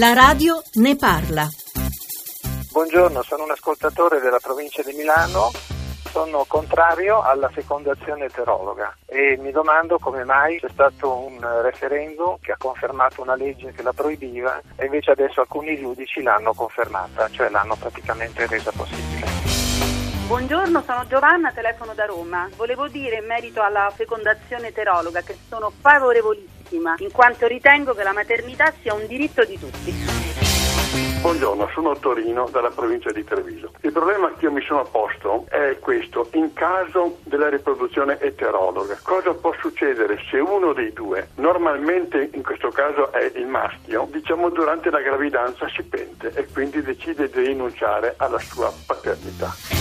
La radio ne parla. Buongiorno, sono un ascoltatore della provincia di Milano. Sono contrario alla fecondazione eterologa e mi domando come mai c'è stato un referendum che ha confermato una legge che la proibiva e invece adesso alcuni giudici l'hanno confermata, cioè l'hanno praticamente resa possibile. Buongiorno, sono Giovanna, telefono da Roma. Volevo dire in merito alla fecondazione eterologa che sono favorevolissima, in quanto ritengo che la maternità sia un diritto di tutti. Buongiorno, sono Torino dalla provincia di Treviso. Il problema che io mi sono posto è questo, in caso della riproduzione eterologa, cosa può succedere se uno dei due, normalmente in questo caso è il maschio, diciamo durante la gravidanza si pente e quindi decide di rinunciare alla sua paternità.